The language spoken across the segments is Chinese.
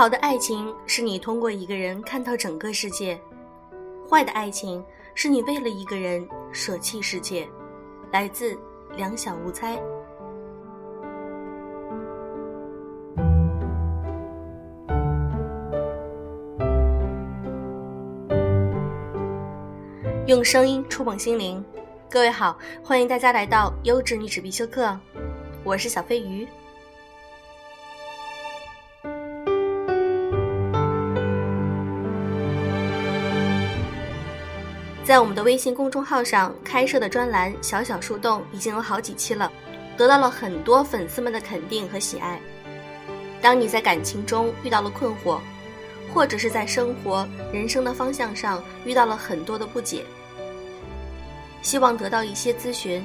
好的爱情是你通过一个人看到整个世界，坏的爱情是你为了一个人舍弃世界。来自两小无猜。用声音触碰心灵，各位好，欢迎大家来到优质女子必修课，我是小飞鱼。在我们的微信公众号上开设的专栏“小小树洞”已经有好几期了，得到了很多粉丝们的肯定和喜爱。当你在感情中遇到了困惑，或者是在生活、人生的方向上遇到了很多的不解，希望得到一些咨询，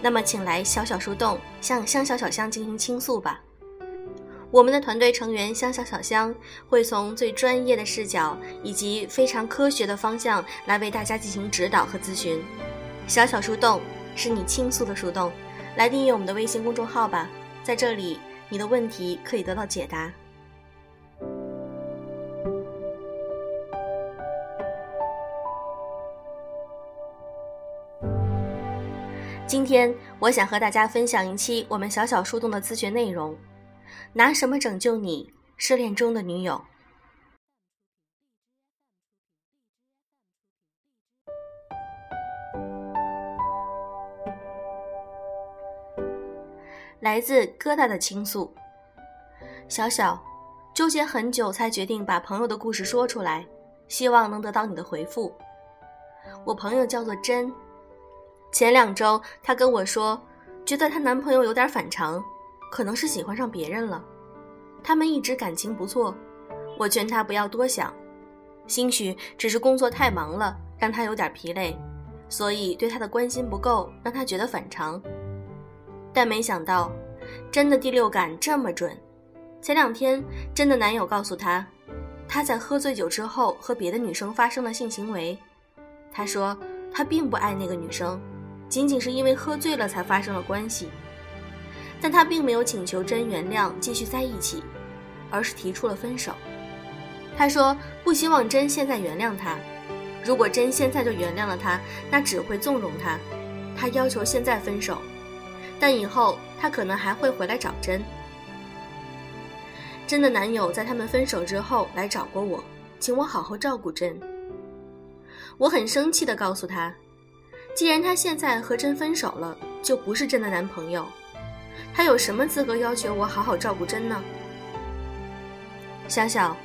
那么请来小小树洞向香小小香进行倾诉吧。我们的团队成员香小小香会从最专业的视角以及非常科学的方向来为大家进行指导和咨询。小小树洞是你倾诉的树洞，来订阅我们的微信公众号吧，在这里你的问题可以得到解答。今天我想和大家分享一期我们小小树洞的咨询内容。拿什么拯救你失恋中的女友？来自疙瘩的倾诉。小小纠结很久，才决定把朋友的故事说出来，希望能得到你的回复。我朋友叫做真，前两周她跟我说，觉得她男朋友有点反常。可能是喜欢上别人了，他们一直感情不错。我劝他不要多想，兴许只是工作太忙了，让他有点疲累，所以对他的关心不够，让他觉得反常。但没想到，真的第六感这么准。前两天，真的男友告诉他，他在喝醉酒之后和别的女生发生了性行为。他说他并不爱那个女生，仅仅是因为喝醉了才发生了关系。但他并没有请求真原谅继续在一起，而是提出了分手。他说不希望真现在原谅他，如果真现在就原谅了他，那只会纵容他。他要求现在分手，但以后他可能还会回来找真。真的男友在他们分手之后来找过我，请我好好照顾真。我很生气地告诉他，既然他现在和真分手了，就不是真的男朋友。他有什么资格要求我好好照顾真呢？小小，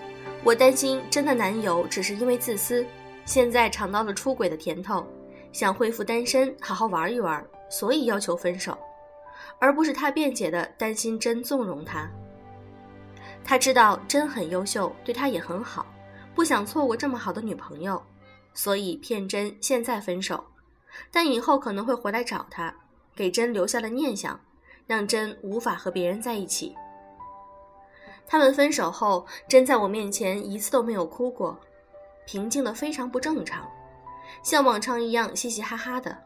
我担心真的男友只是因为自私，现在尝到了出轨的甜头，想恢复单身，好好玩一玩，所以要求分手，而不是他辩解的担心真纵容他。他知道真很优秀，对他也很好，不想错过这么好的女朋友，所以骗真现在分手，但以后可能会回来找他，给真留下了念想。让真无法和别人在一起。他们分手后，真在我面前一次都没有哭过，平静的非常不正常，像往常一样嘻嘻哈哈的。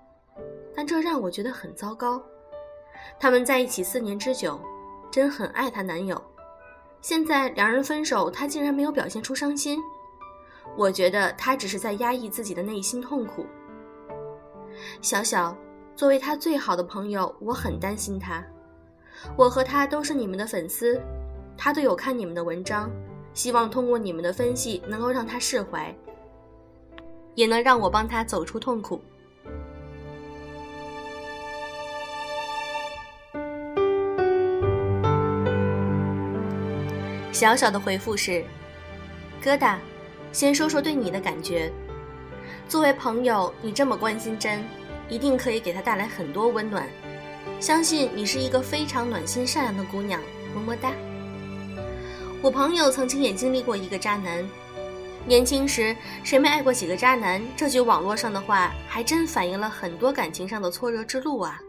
但这让我觉得很糟糕。他们在一起四年之久，真很爱她男友。现在两人分手，她竟然没有表现出伤心。我觉得她只是在压抑自己的内心痛苦。小小。作为他最好的朋友，我很担心他。我和他都是你们的粉丝，他都有看你们的文章，希望通过你们的分析能够让他释怀，也能让我帮他走出痛苦。小小的回复是：疙瘩，先说说对你的感觉。作为朋友，你这么关心真。一定可以给他带来很多温暖，相信你是一个非常暖心善良的姑娘，么么哒。我朋友曾经也经历过一个渣男，年轻时谁没爱过几个渣男？这句网络上的话还真反映了很多感情上的挫折之路啊。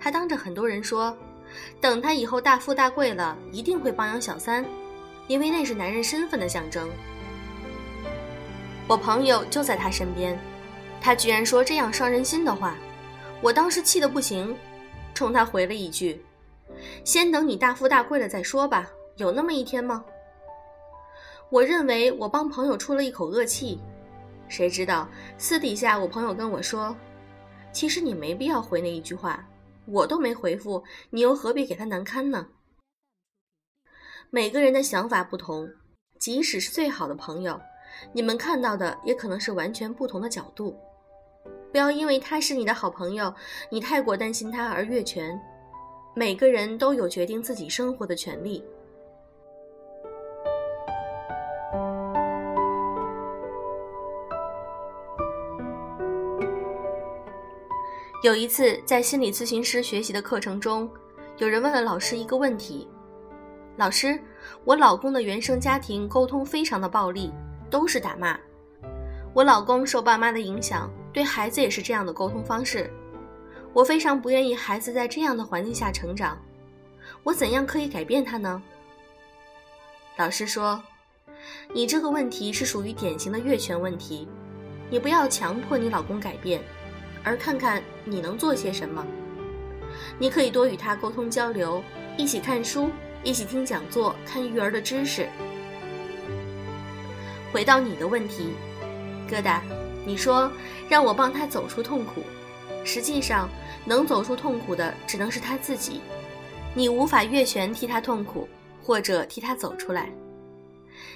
他当着很多人说，等他以后大富大贵了，一定会包养小三，因为那是男人身份的象征。我朋友就在他身边。他居然说这样伤人心的话，我当时气得不行，冲他回了一句：“先等你大富大贵了再说吧，有那么一天吗？”我认为我帮朋友出了一口恶气，谁知道私底下我朋友跟我说，其实你没必要回那一句话，我都没回复，你又何必给他难堪呢？每个人的想法不同，即使是最好的朋友，你们看到的也可能是完全不同的角度。不要因为他是你的好朋友，你太过担心他而越权。每个人都有决定自己生活的权利。有一次，在心理咨询师学习的课程中，有人问了老师一个问题：“老师，我老公的原生家庭沟通非常的暴力，都是打骂。我老公受爸妈的影响，对孩子也是这样的沟通方式。我非常不愿意孩子在这样的环境下成长，我怎样可以改变他呢？”老师说：“你这个问题是属于典型的越权问题，你不要强迫你老公改变。”而看看你能做些什么，你可以多与他沟通交流，一起看书，一起听讲座，看育儿的知识。回到你的问题，疙瘩，你说让我帮他走出痛苦，实际上能走出痛苦的只能是他自己，你无法越权替他痛苦，或者替他走出来，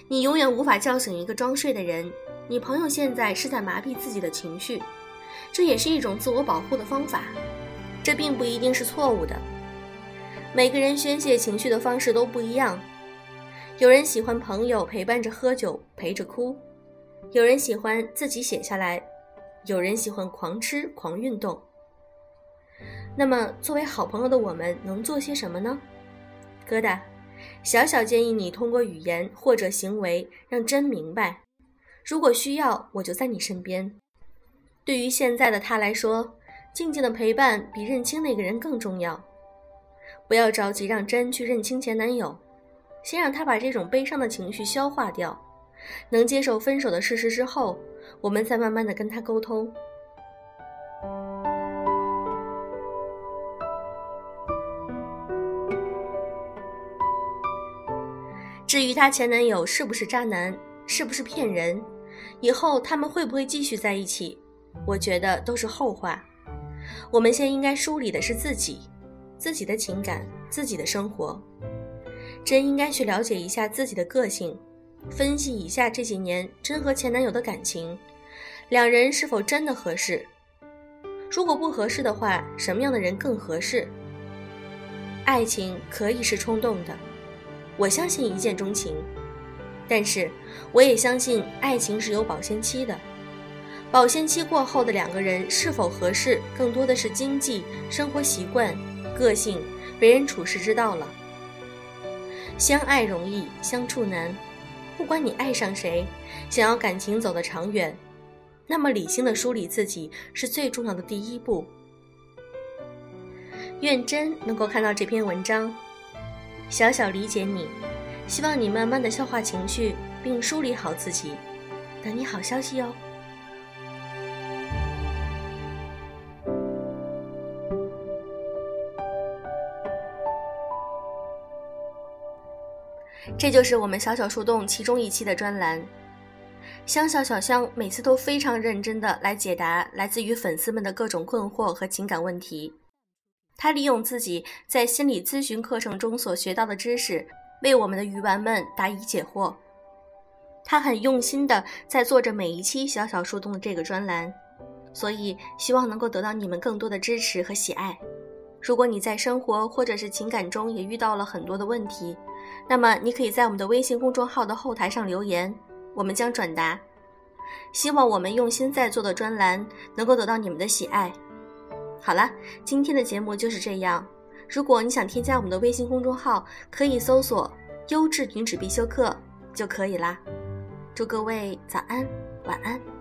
你永远无法叫醒一个装睡的人。你朋友现在是在麻痹自己的情绪。这也是一种自我保护的方法，这并不一定是错误的。每个人宣泄情绪的方式都不一样，有人喜欢朋友陪伴着喝酒陪着哭，有人喜欢自己写下来，有人喜欢狂吃狂运动。那么，作为好朋友的我们能做些什么呢？疙瘩，小小建议你通过语言或者行为让真明白，如果需要，我就在你身边。对于现在的他来说，静静的陪伴比认清那个人更重要。不要着急让真去认清前男友，先让他把这种悲伤的情绪消化掉，能接受分手的事实之后，我们再慢慢的跟他沟通。至于她前男友是不是渣男，是不是骗人，以后他们会不会继续在一起？我觉得都是后话，我们先应该梳理的是自己，自己的情感，自己的生活。真应该去了解一下自己的个性，分析一下这几年真和前男友的感情，两人是否真的合适？如果不合适的话，什么样的人更合适？爱情可以是冲动的，我相信一见钟情，但是我也相信爱情是有保鲜期的。保鲜期过后的两个人是否合适，更多的是经济、生活习惯、个性、为人处事之道了。相爱容易相处难，不管你爱上谁，想要感情走得长远，那么理性的梳理自己是最重要的第一步。愿真能够看到这篇文章，小小理解你，希望你慢慢的消化情绪，并梳理好自己，等你好消息哦。这就是我们小小树洞其中一期的专栏。香小小香每次都非常认真的来解答来自于粉丝们的各种困惑和情感问题。他利用自己在心理咨询课程中所学到的知识，为我们的鱼丸们答疑解惑。他很用心的在做着每一期小小树洞的这个专栏，所以希望能够得到你们更多的支持和喜爱。如果你在生活或者是情感中也遇到了很多的问题，那么你可以在我们的微信公众号的后台上留言，我们将转达。希望我们用心在做的专栏能够得到你们的喜爱。好了，今天的节目就是这样。如果你想添加我们的微信公众号，可以搜索“优质女子必修课”就可以啦。祝各位早安，晚安。